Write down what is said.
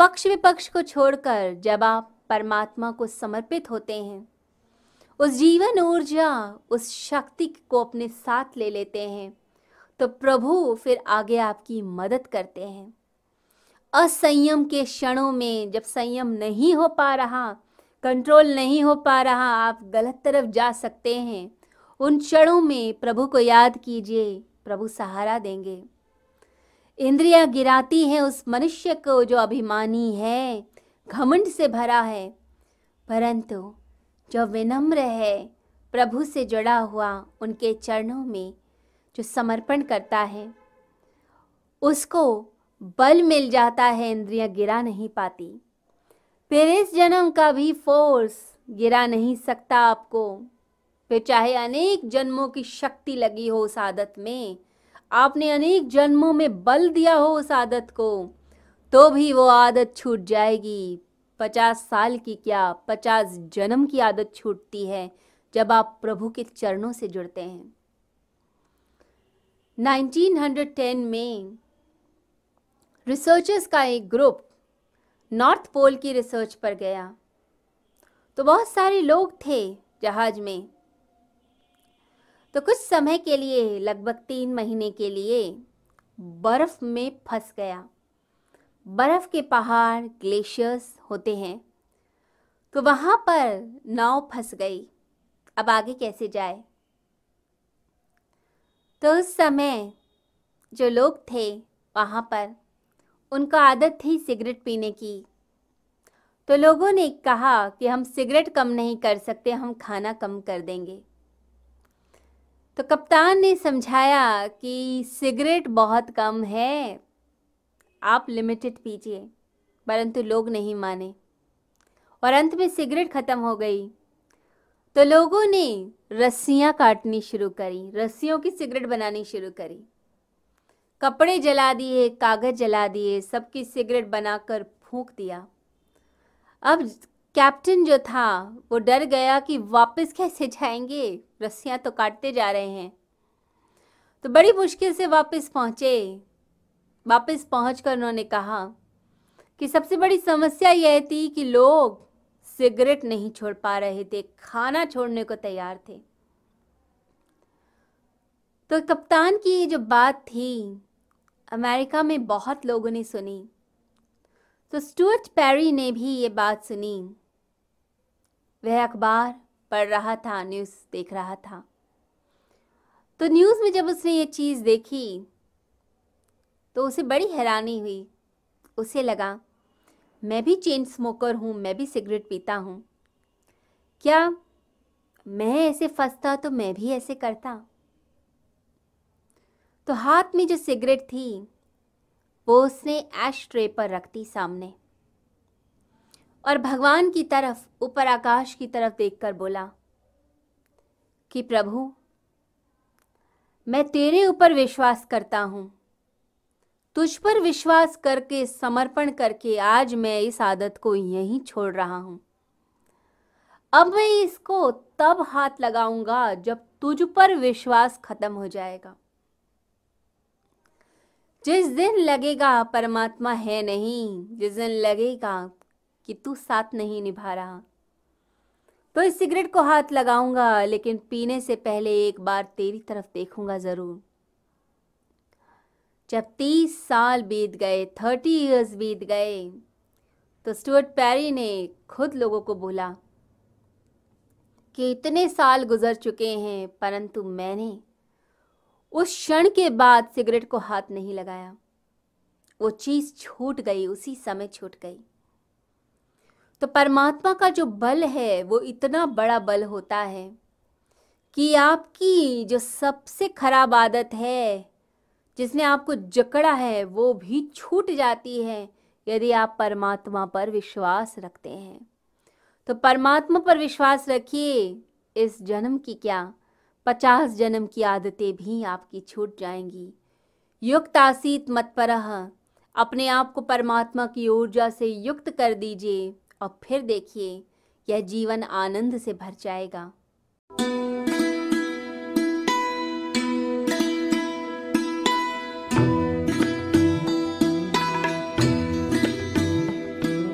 पक्ष विपक्ष को छोड़कर जब आप परमात्मा को समर्पित होते हैं, उस जीवन ऊर्जा, उस शक्ति को अपने साथ ले लेते हैं तो प्रभु फिर आगे आपकी मदद करते हैं। असंयम के क्षणों में जब संयम नहीं हो पा रहा, कंट्रोल नहीं हो पा रहा, आप गलत तरफ़ जा सकते हैं। उन क्षणों में प्रभु को याद कीजिए, प्रभु सहारा देंगे। इंद्रियाँ गिराती हैं उस मनुष्य को जो अभिमानी है, घमंड से भरा है। परंतु जो विनम्र है, प्रभु से जुड़ा हुआ उनके चरणों में जो समर्पण करता है, उसको बल मिल जाता है, इंद्रियाँ गिरा नहीं पाती। फिर इस जन्म का भी फोर्स गिरा नहीं सकता आपको। फिर चाहे अनेक जन्मों की शक्ति लगी हो उस आदत में आपने अनेक जन्मों में बल दिया हो उस आदत को तो भी वो आदत छूट जाएगी। पचास साल की क्या पचास जन्म की आदत छूटती है जब आप प्रभु के चरणों से जुड़ते हैं। 1910 में रिसर्चर्स का एक ग्रुप नॉर्थ पोल की रिसर्च पर गया। तो बहुत सारे लोग थे जहाज़ में। तो कुछ समय के लिए, लगभग तीन महीने के लिए, बर्फ़ में फंस गया। बर्फ़ के पहाड़ ग्लेशियर्स होते हैं। तो वहाँ पर नाव फंस गई। अब आगे कैसे जाए? तो उस समय जो लोग थे वहाँ पर, उनका आदत थी सिगरेट पीने की। तो लोगों ने कहा कि हम सिगरेट कम नहीं कर सकते, हम खाना कम कर देंगे। तो कप्तान ने समझाया कि सिगरेट बहुत कम है। आप लिमिटेड पीजिए, परंतु लोग नहीं माने। और अंत में सिगरेट ख़त्म हो गई। तो लोगों ने रस्सियाँ काटनी शुरू करी, रस्सियों की सिगरेट बनानी शुरू करी। कपड़े जला दिए, कागज़ जला दिए, सबकी सिगरेट बनाकर फूंक दिया। अब कैप्टन जो था, वो डर गया कि वापस कैसे जाएँगे। रस्सियाँ तो काटते जा रहे हैं। तो बड़ी मुश्किल से वापस पहुँचे। वापस पहुँच कर उन्होंने कहा कि सबसे बड़ी समस्या यह थी कि लोग सिगरेट नहीं छोड़ पा रहे थे, खाना छोड़ने को तैयार थे। तो कप्तान की ये जो बात थी, अमेरिका में बहुत लोगों ने सुनी। तो स्टुअर्ट पैरी ने भी ये बात सुनी। वह अखबार पढ़ रहा था न्यूज़ देख रहा था। तो न्यूज़ में जब उसने ये चीज़ देखी तो उसे बड़ी हैरानी हुई। उसे लगा, मैं भी चेन स्मोकर हूँ, मैं भी सिगरेट पीता हूँ। क्या मैं ऐसे फंसता तो मैं भी ऐसे करता? तो हाथ में जो सिगरेट थी, वो उसने एश ट्रे पर रख दी सामने। और भगवान की तरफ़, ऊपर आकाश की तरफ़ देखकर बोला, कि प्रभु, मैं तेरे ऊपर विश्वास करता हूँ। तुझ पर विश्वास करके, समर्पण करके आज मैं इस आदत को यहीं छोड़ रहा हूँ। अब मैं इसको तब हाथ लगाऊँगा जब तुझ पर विश्वास खत्म हो जाएगा। जिस दिन लगेगा, परमात्मा है नहीं, जिस दिन लगेगा कि तू साथ नहीं निभा रहा। तो इस सिगरेट को हाथ लगाऊँगा, लेकिन पीने से पहले एक बार तेरी तरफ़ देखूँगा ज़रूर। जब तीस साल बीत गए, थर्टी इयर्स बीत गए तो स्टुअर्ट पैरी ने खुद लोगों को बोला कि इतने साल गुजर चुके हैं, परंतु मैंने उस क्षण के बाद सिगरेट को हाथ नहीं लगाया। वो चीज़ छूट गई, उसी समय छूट गई। तो परमात्मा का जो बल है, वो इतना बड़ा बल होता है कि आपकी जो सबसे खराब आदत है, जिसने आपको जकड़ा है, वो भी छूट जाती है यदि आप परमात्मा पर विश्वास रखते हैं। तो परमात्मा पर विश्वास रखिए, इस जन्म की क्या, पचास जन्म की आदतें भी आपकी छूट जाएँगी। युक्त आसीत मत पर अपने आप को परमात्मा की ऊर्जा से युक्त कर दीजिए। और फिर देखिए यह जीवन आनंद से भर जाएगा।